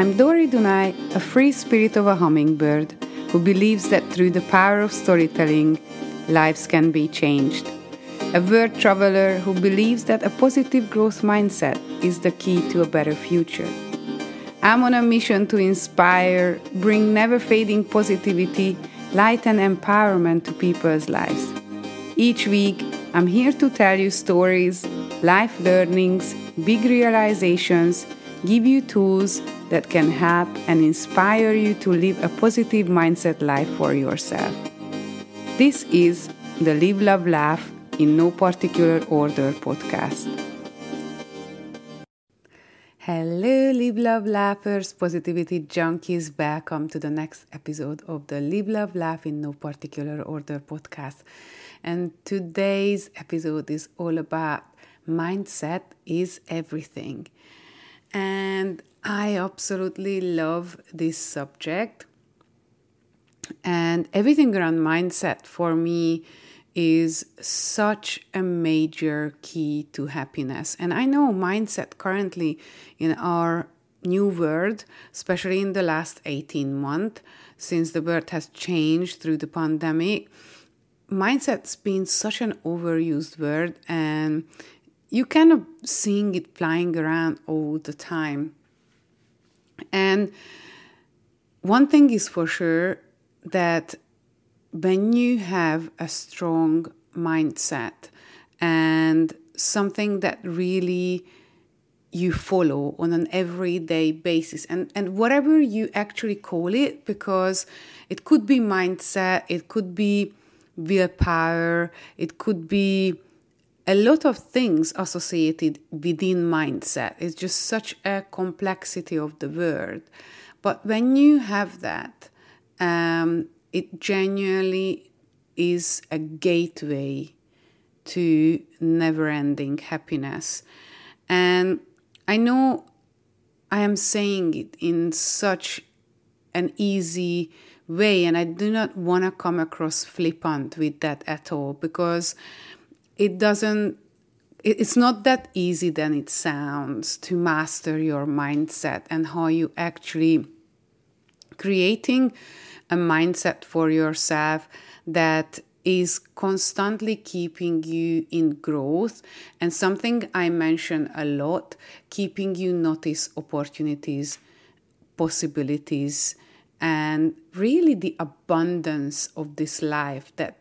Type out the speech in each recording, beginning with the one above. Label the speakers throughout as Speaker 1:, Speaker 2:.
Speaker 1: I'm Dori Dunai, a free spirit of a hummingbird who believes that through the power of storytelling, lives can be changed. A word traveler who believes that a positive growth mindset is the key to a better future. I'm on a mission to inspire, bring never fading positivity, light, and empowerment to people's lives. Each week, I'm here to tell you stories, life learnings, big realizations, give you tools that can help and inspire you to live a positive mindset life for yourself. This is the Live, Love, Laugh in No Particular Order podcast. Hello, Live, Love, Laughers, Positivity Junkies. Welcome to the next episode of the Live, Love, Laugh in No Particular Order podcast. And today's episode is all about mindset is everything. And I absolutely love this subject. And everything around mindset for me is such a major key to happiness. And I know mindset currently in our new world, especially in the last 18 months, since the world has changed through the pandemic, mindset's been such an overused word and you kind of seeing it flying around all the time. And one thing is for sure that when you have a strong mindset and something that really you follow on an everyday basis and and whatever you actually call it because it could be mindset it could be willpower it could be a lot of things associated within mindset. It's just such a complexity of the word. But when you have that, um, it genuinely is a gateway to never ending happiness. And I know I am saying it in such an easy way, and I do not want to come across flippant with that at all because it doesn't it's not that easy than it sounds to master your mindset and how you actually creating a mindset for yourself that is constantly keeping you in growth. And something i mention a lot keeping you notice opportunities possibilities and really the abundance of this life that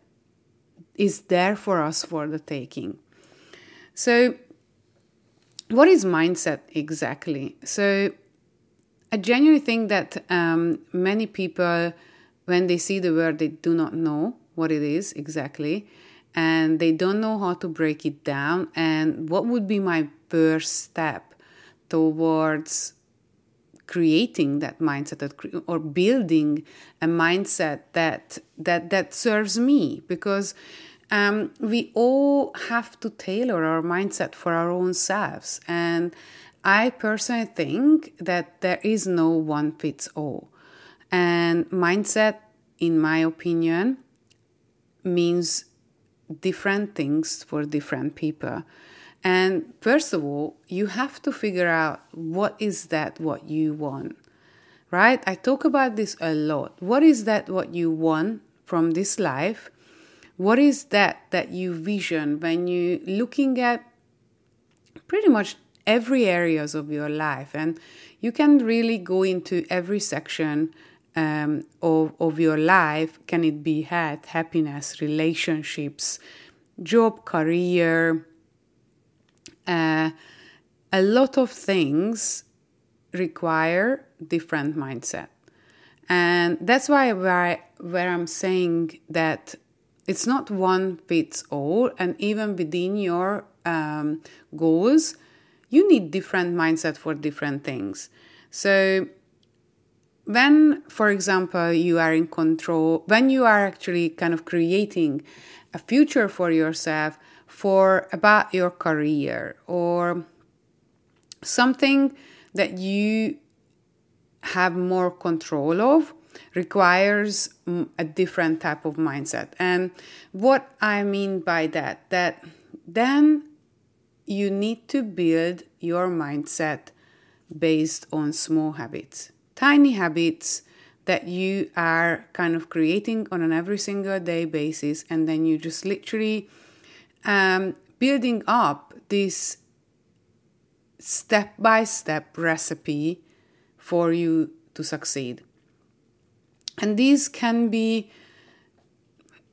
Speaker 1: is there for us for the taking. So, what is mindset exactly? So, I genuinely think that um, many people, when they see the word, they do not know what it is exactly, and they don't know how to break it down. And what would be my first step towards creating that mindset or building a mindset that that that serves me because um, we all have to tailor our mindset for our own selves. And I personally think that there is no one fits all. And mindset, in my opinion, means different things for different people. And first of all, you have to figure out what is that what you want. Right? I talk about this a lot. What is that what you want from this life? What is that that you vision when you looking at pretty much every areas of your life? And you can really go into every section um, of, of your life. Can it be health happiness relationships job career? Uh, a lot of things require different mindset. And that's why where, where i'm saying that it's not one fits all, and even within your um, goals, you need different mindset for different things. So, when, for example, you are in control, when you are actually kind of creating a future for yourself for about your career or something that you have more control of, requires a different type of mindset. And what I mean by that, that then you need to build your mindset based on small habits, tiny habits that you are kind of creating on an every single day basis, and then you just literally um, building up this step by step recipe for you to succeed. And these can be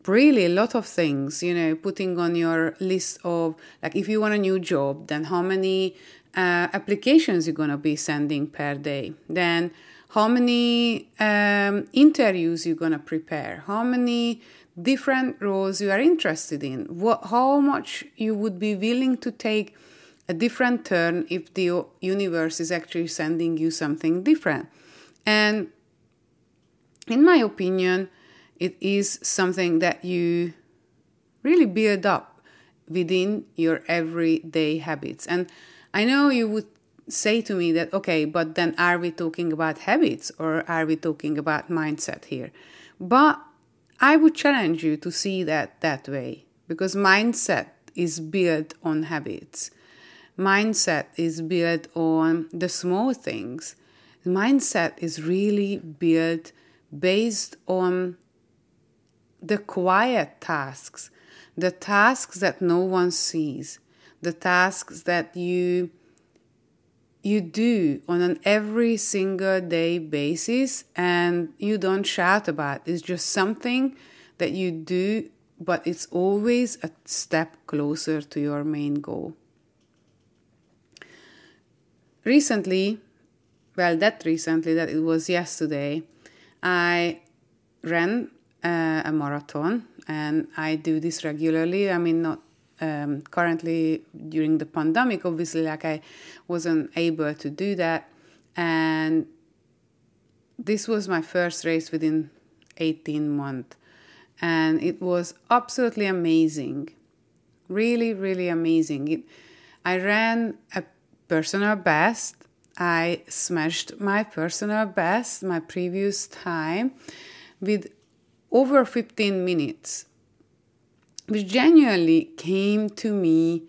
Speaker 1: really a lot of things, you know, putting on your list of like if you want a new job, then how many uh, applications you're going to be sending per day, then how many um, interviews you're going to prepare, how many different roles you are interested in, what, how much you would be willing to take a different turn if the universe is actually sending you something different. And in my opinion, it is something that you really build up within your everyday habits. And I know you would say to me that, okay, but then are we talking about habits or are we talking about mindset here? But I would challenge you to see that that way because mindset is built on habits mindset is built on the small things. Mindset is really built based on the quiet tasks, the tasks that no one sees, the tasks that you you do on an every single day basis and you don't shout about. It's just something that you do, but it's always a step closer to your main goal recently, well, that recently, that it was yesterday, I ran uh, a marathon and I do this regularly. I mean, not um, currently during the pandemic, obviously, like I wasn't able to do that. And this was my first race within 18 months. And it was absolutely amazing. Really, really amazing. It, I ran a personal best. I smashed my personal best, my previous time, with over 15 minutes, which genuinely came to me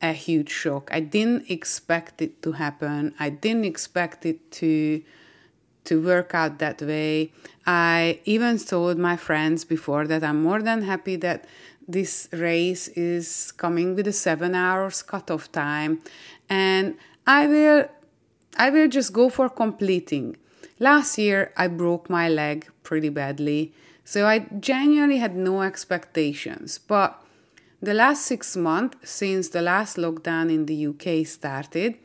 Speaker 1: a huge shock. I didn't expect it to happen. I didn't expect it to to work out that way. I even told my friends before that I'm more than happy that this race is coming with a seven hours cutoff time and I will I will just go for completing. Last year I broke my leg pretty badly, so I genuinely had no expectations. But the last six months since the last lockdown in the UK started,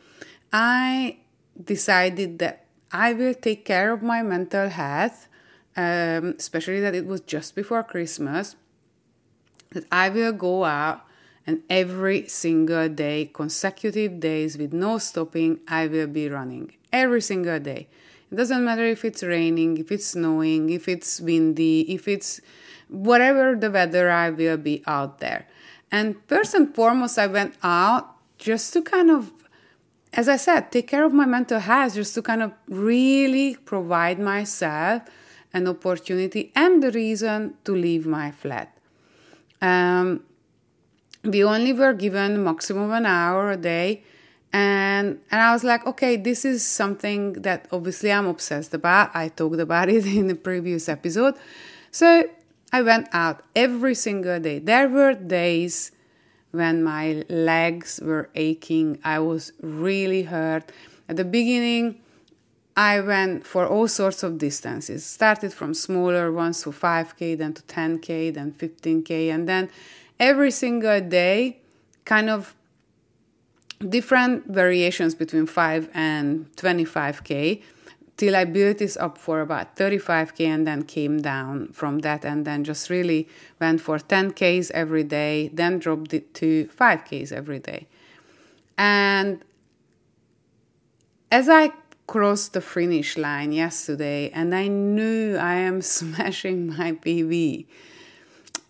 Speaker 1: I decided that I will take care of my mental health, um, especially that it was just before Christmas. That I will go out and every single day, consecutive days with no stopping, I will be running. Every single day. It doesn't matter if it's raining, if it's snowing, if it's windy, if it's whatever the weather, I will be out there. And first and foremost, I went out just to kind of, as I said, take care of my mental health, just to kind of really provide myself an opportunity and the reason to leave my flat. Um, we only were given maximum an hour a day and and I was like, okay, this is something that obviously I'm obsessed about. I talked about it in the previous episode. So I went out every single day. There were days when my legs were aching. I was really hurt. At the beginning, I went for all sorts of distances. Started from smaller ones to 5k, then to 10k, then 15k, and then every single day, kind of different variations between 5 and 25k till I built this up for about 35k and then came down from that and then just really went for 10k's every day, then dropped it to 5k's every day. And as I crossed the finish line yesterday and I knew I am smashing my PB,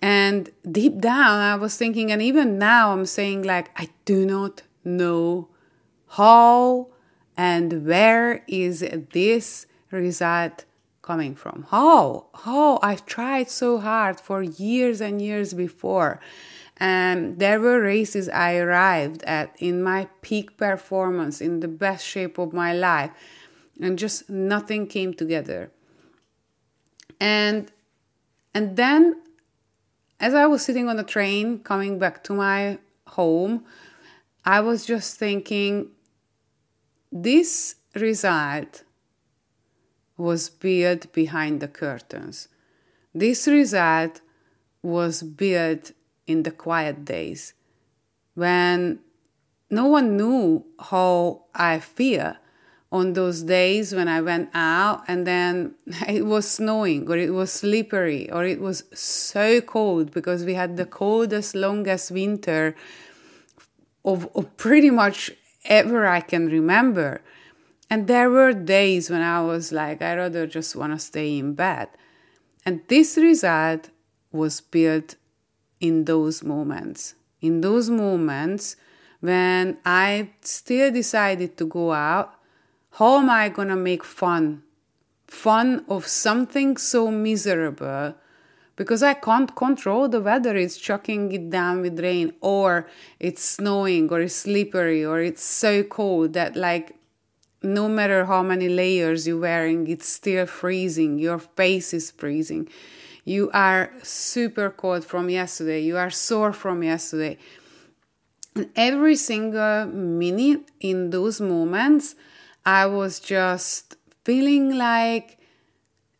Speaker 1: and deep down, I was thinking, and even now, I'm saying, like, I do not know how and where is this result coming from? How? How? I've tried so hard for years and years before. And there were races I arrived at in my peak performance, in the best shape of my life, and just nothing came together. And and then as I was sitting on the train coming back to my home, I was just thinking this result was built behind the curtains. This result was built in the quiet days when no one knew how I feel on those days when I went out and then it was snowing or it was slippery or it was so cold because we had the coldest, longest winter of, of pretty much ever I can remember. And there were days when I was like, I rather just want to stay in bed. And this result was built in those moments. In those moments when I still decided to go out, how am I going to make fun? Fun of something so miserable because I can't control the weather. It's chucking it down with rain, or it's snowing, or it's slippery, or it's so cold that, like, no matter how many layers you're wearing, it's still freezing. Your face is freezing. You are super cold from yesterday. You are sore from yesterday. And every single minute in those moments, I was just feeling like,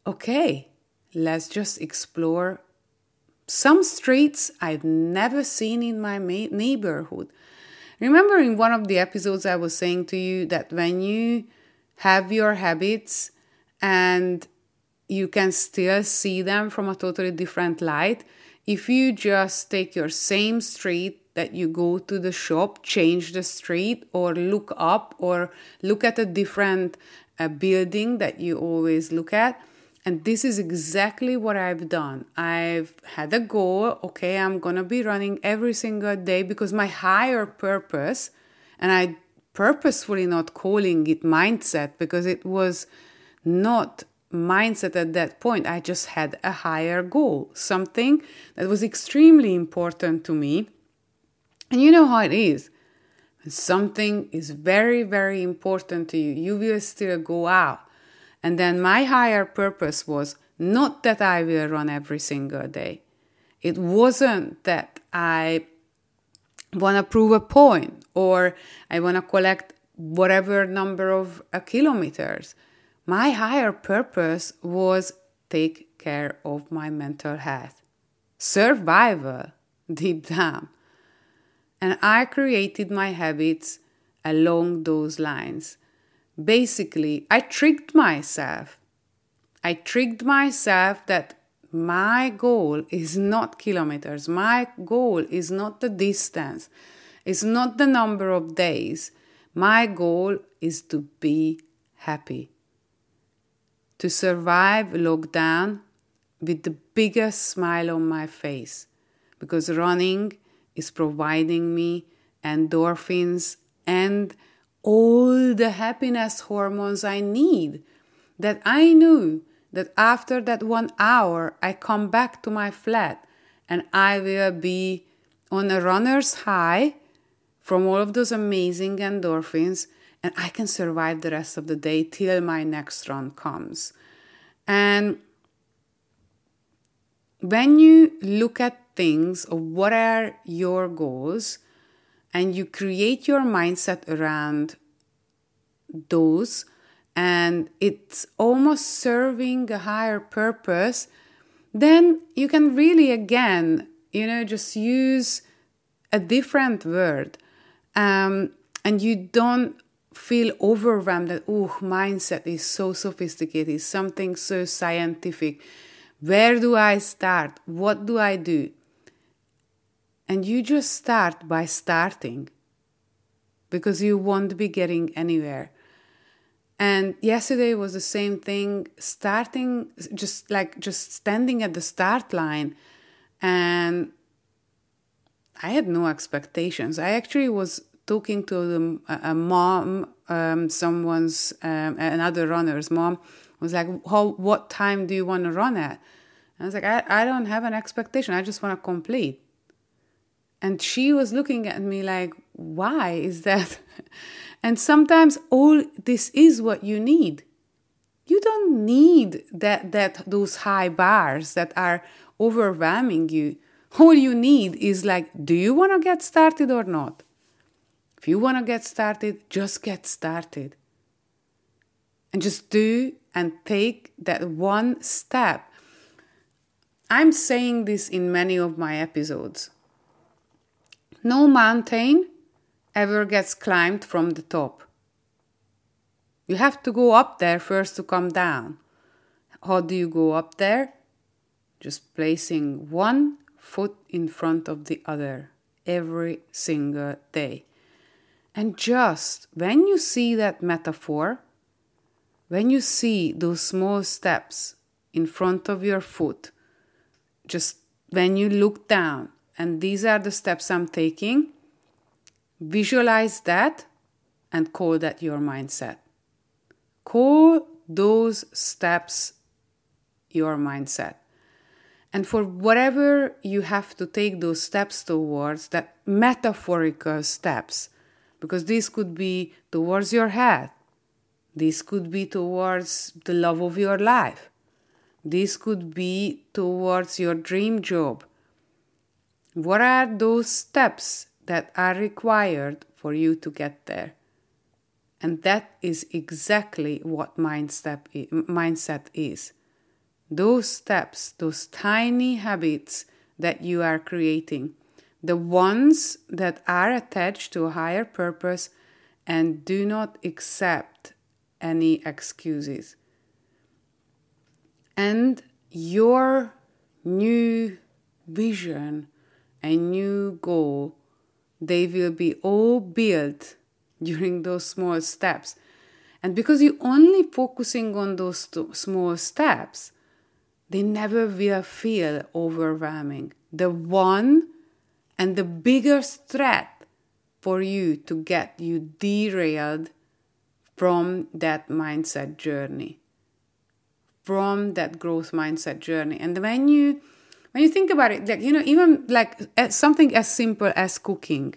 Speaker 1: okay, let's just explore some streets I've never seen in my ma- neighborhood. Remember in one of the episodes, I was saying to you that when you have your habits and you can still see them from a totally different light, if you just take your same street that you go to the shop, change the street, or look up, or look at a different uh, building that you always look at, and this is exactly what I've done. I've had a goal. Okay, I'm to be running every single day because my higher purpose, and I purposefully not calling it mindset because it was not mindset at that point. I just had a higher goal, something that was extremely important to me. And you know how it is. When something is very, very important to you, you will still go out and then my higher purpose was not that I will run every single day. It wasn't that I want to prove a point or I want to collect whatever number of uh, kilometers. My higher purpose was take care of my mental health, survival deep down. And I created my habits along those lines. Basically, I tricked myself. I tricked myself that my goal is not kilometers, my goal is not the distance, it's not the number of days. My goal is to be happy, to survive lockdown with the biggest smile on my face. Because running is providing me endorphins and all the happiness hormones I need. That I knew that after that one hour, I come back to my flat and I will be on a runner's high from all of those amazing endorphins and I can survive the rest of the day till my next run comes. And when you look at things of what are your goals, and you create your mindset around those and it's almost serving a higher purpose then you can really again you know just use a different word um, and you don't feel overwhelmed that oh mindset is so sophisticated something so scientific. Where do i start? What do i do and you just start by starting because you won't be getting anywhere. And yesterday was the same thing, starting just like just standing at the start line. And I had no expectations. I actually was talking to them, a, mom, um, someone's, um, another runner's mom was like, How, what time do you want to run at? And I was like, I, I don't have an expectation. I just want to complete. And she was looking at me like, why is that? And sometimes all this is what you need. You don't need that, that those high bars that are overwhelming you. All you need is like, do you want to get started or not? If you want to get started, just get started. And just do and take that one step. I'm saying this in many of my episodes. No mountain ever gets climbed from the top. You have to go up there first to come down. How do you go up there? Just placing one foot in front of the other every single day. And just when you see that metaphor, when you see those small steps in front of your foot, just when you look down, and these are the steps I'm taking, visualize that and call that your mindset. Call those steps your mindset. And for whatever you have to take those steps towards, that metaphorical steps, because this could be towards your head, this could be towards the love of your life, this could be towards your dream job. What are those steps that are required for you to get there? And that is exactly what mindset mindset is. Those steps, those tiny habits that you are creating the ones that are attached to a higher purpose and do not accept any excuses. And your new vision and new goal, they will be all built during those small steps. And because you're only focusing on those small steps, they never will feel overwhelming. The one and the biggest threat for you to get you derailed from that mindset journey from that growth mindset journey and when you when you think about it like you know even like something as simple as cooking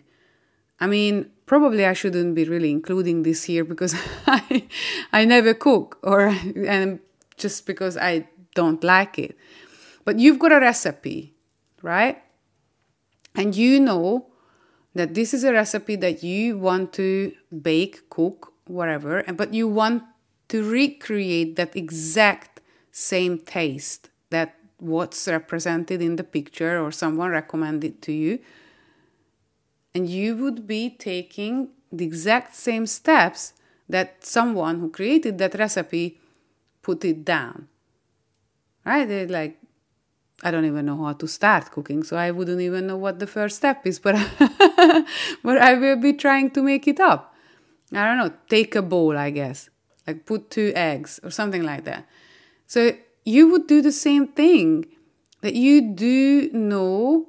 Speaker 1: i mean probably i shouldn't be really including this here because i i never cook or and just because i don't like it. But you've got a recipe right? And you know that this is a recipe that you want to bake, cook, whatever, and but you want to recreate that exact same taste that what's represented in the picture or someone recommended to you. And you would be taking the exact same steps that someone who created that recipe put it down. Right? They're like I don't even know how to start cooking, so I wouldn't even know what the first step is, but but I will be trying to make it up. I don't know, take a bowl, I guess. Like put two eggs or something like that. So you would do the same thing that you do know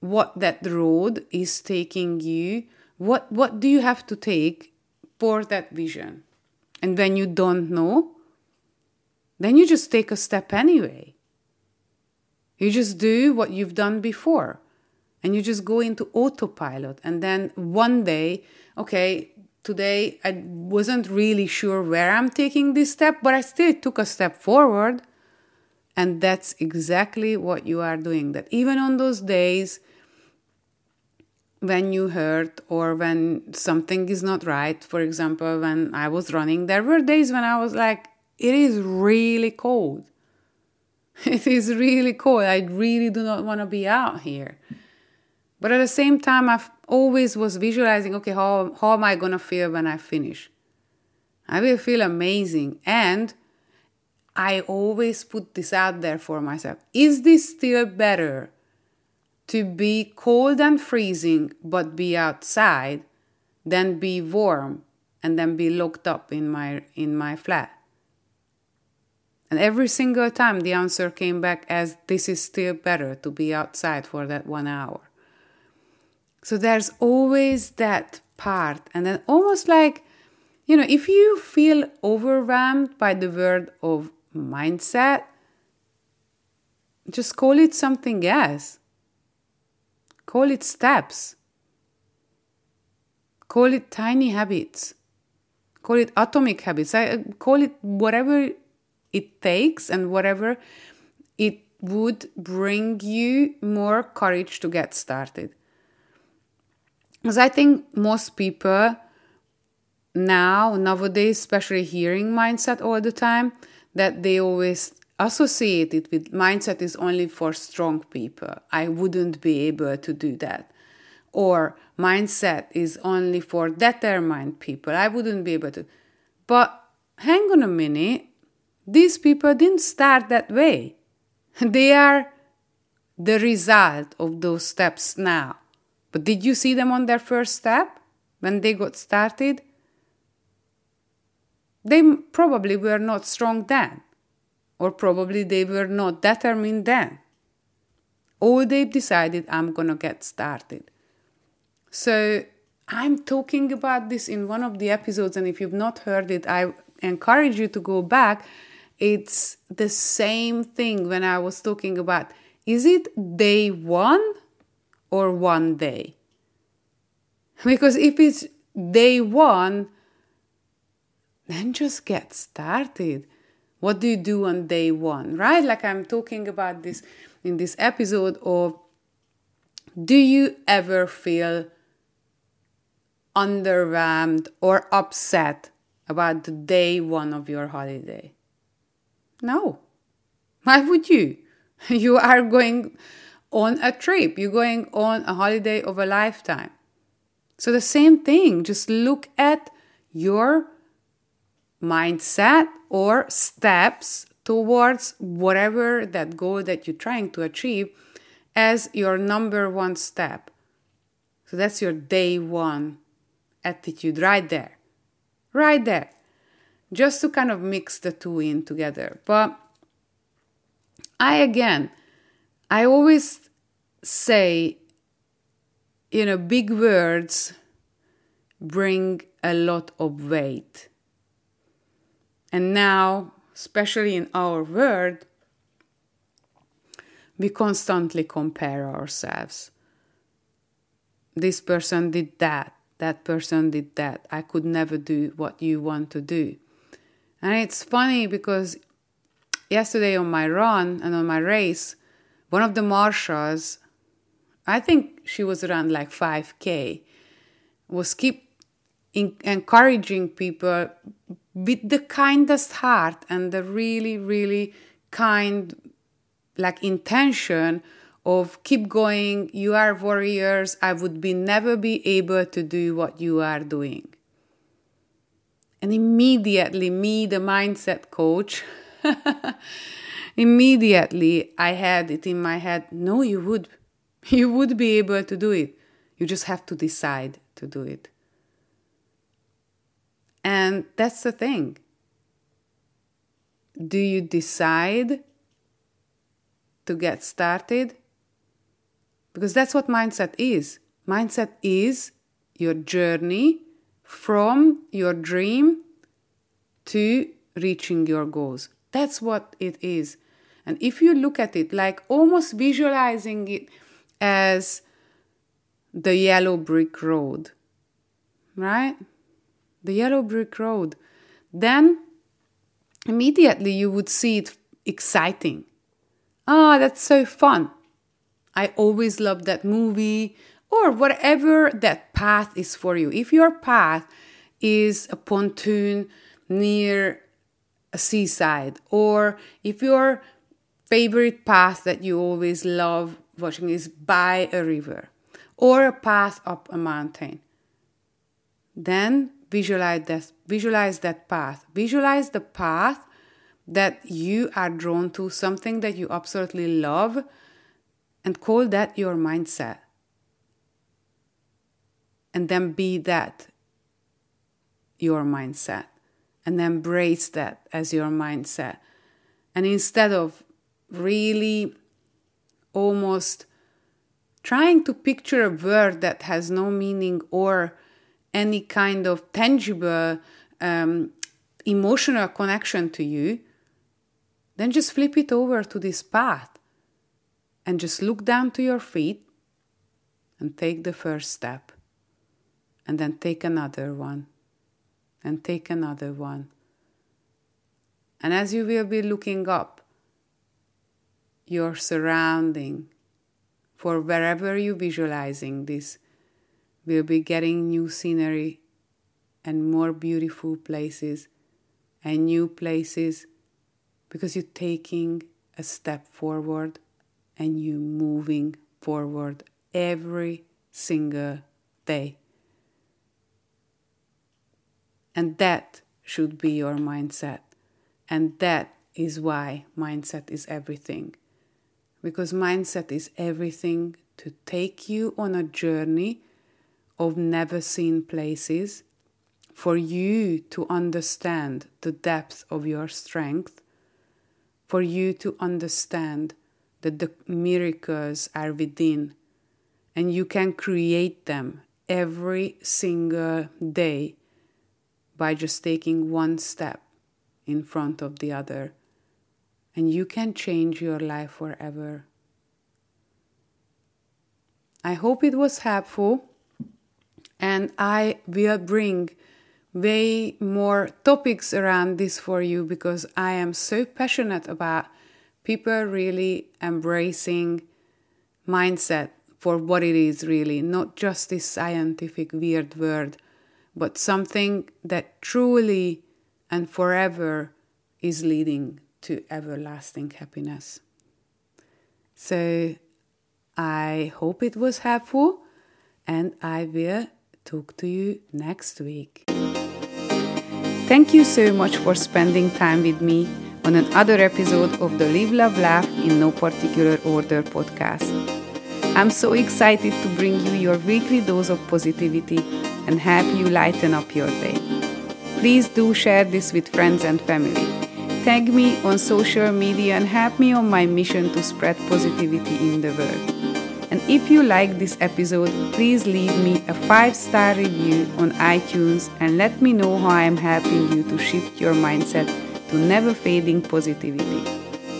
Speaker 1: what that road is taking you. What what do you have to take for that vision? And when you don't know, then you just take a step anyway you just do what you've done before and you just go into autopilot. And then one day, okay, today I wasn't really sure where I'm taking this step, but I still took a step forward. And that's exactly what you are doing. That even on those days when you hurt or when something is not right, for example, when I was running, there were days when I was like, it is really cold. It is really cold. I really do not want to be out here. But at the same time, I always was visualizing okay, how, how am I going to feel when I finish? I will feel amazing. And I always put this out there for myself. Is this still better to be cold and freezing but be outside than be warm and then be locked up in my in my flat? And every single time the answer came back as this is still better to be outside for that one hour. So there's always that part. And then almost like, you know, if you feel overwhelmed by the word of mindset, just call it something else. Call it steps. Call it tiny habits. Call it atomic habits. I uh, call it whatever it takes and whatever it would bring you more courage to get started. Because I think most people now, nowadays, especially hearing mindset all the time, that they always associate it with mindset is only for strong people. I wouldn't be able to do that. Or mindset is only for determined people. I wouldn't be able to. But hang on a minute, these people didn't start that way. They are the result of those steps now. But did you see them on their first step when they got started? They probably were not strong then, or probably they were not determined then. Or they decided, I'm gonna get started. So I'm talking about this in one of the episodes, and if you've not heard it, I encourage you to go back. It's the same thing when I was talking about is it day one or one day? Because if it's day one, then just get started. What do you do on day one, right? Like I'm talking about this in this episode of do you ever feel underwhelmed or upset about the day one of your holiday? No. Why would you? You are going on a trip, you're going on a holiday of a lifetime. So, the same thing, just look at your mindset or steps towards whatever that goal that you're trying to achieve as your number one step. So that's your day one attitude right there. Right there. Just to kind of mix the two in together. But I again, I always say, you know, big words bring a lot of weight. And now, especially in our world, we constantly compare ourselves. This person did that, that person did that. I could never do what you want to do. And it's funny because yesterday on my run and on my race, one of the marshals, I think she was around like 5K, was keep in- encouraging people with the kindest heart and the really, really kind, like intention of keep going. You are warriors. I would be never be able to do what you are doing. And immediately, me, the mindset coach, immediately I had it in my head no, you would. You would be able to do it. You just have to decide to do it. And that's the thing. Do you decide to get started? Because that's what mindset is. Mindset is your journey from your dream to reaching your goals. That's what it is. And if you look at it like almost visualizing it as the yellow brick road, right? the yellow brick road, then immediately you would see it exciting. Ah, oh, that's so fun. I always love that movie or whatever that path is for you. If your path is a pontoon near a seaside, or if your favorite path that you always love watching is by a river, or a path up a mountain, then visualize that visualize that path. Visualize the path that you are drawn to something that you absolutely love and call that your mindset. And then be that your mindset. And embrace that as your mindset. And instead of really almost trying to picture a word that has no meaning or any kind of tangible um, emotional connection to you, then just flip it over to this path and just look down to your feet and take the first step, and then take another one, and take another one. And as you will be looking up, your surrounding for wherever you're visualizing this will be getting new scenery and more beautiful places and new places because you're taking a step forward and you're moving forward every single day. And that should be your mindset. And that is why mindset is everything. Because mindset is everything to take you on a journey of never seen places, for you to understand the depth of your strength, for you to understand that the miracles are within and you can create them every single day by just taking one step in front of the other. And you can change your life forever. I hope it was helpful, and I will bring way more topics around this for you because I am so passionate about people really embracing mindset for what it is really, not just this scientific weird word, but something that truly and forever is leading to everlasting happiness. So I hope it was helpful and I will talk to you next week. Thank you so much for spending time with me on another episode of the Live, Love, Laugh in No Particular Order podcast. I'm so excited to bring you your weekly dose of positivity and help you lighten up your day. Please do share this with friends and family. Tag me on social media and help me on my mission to spread positivity in the world. And if you like this episode, please leave me a 5 star review on iTunes and let me know how I am helping you to shift your mindset to never fading positivity.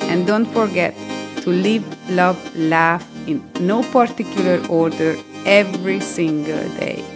Speaker 1: And don't forget to live, love, laugh in no particular order every single day.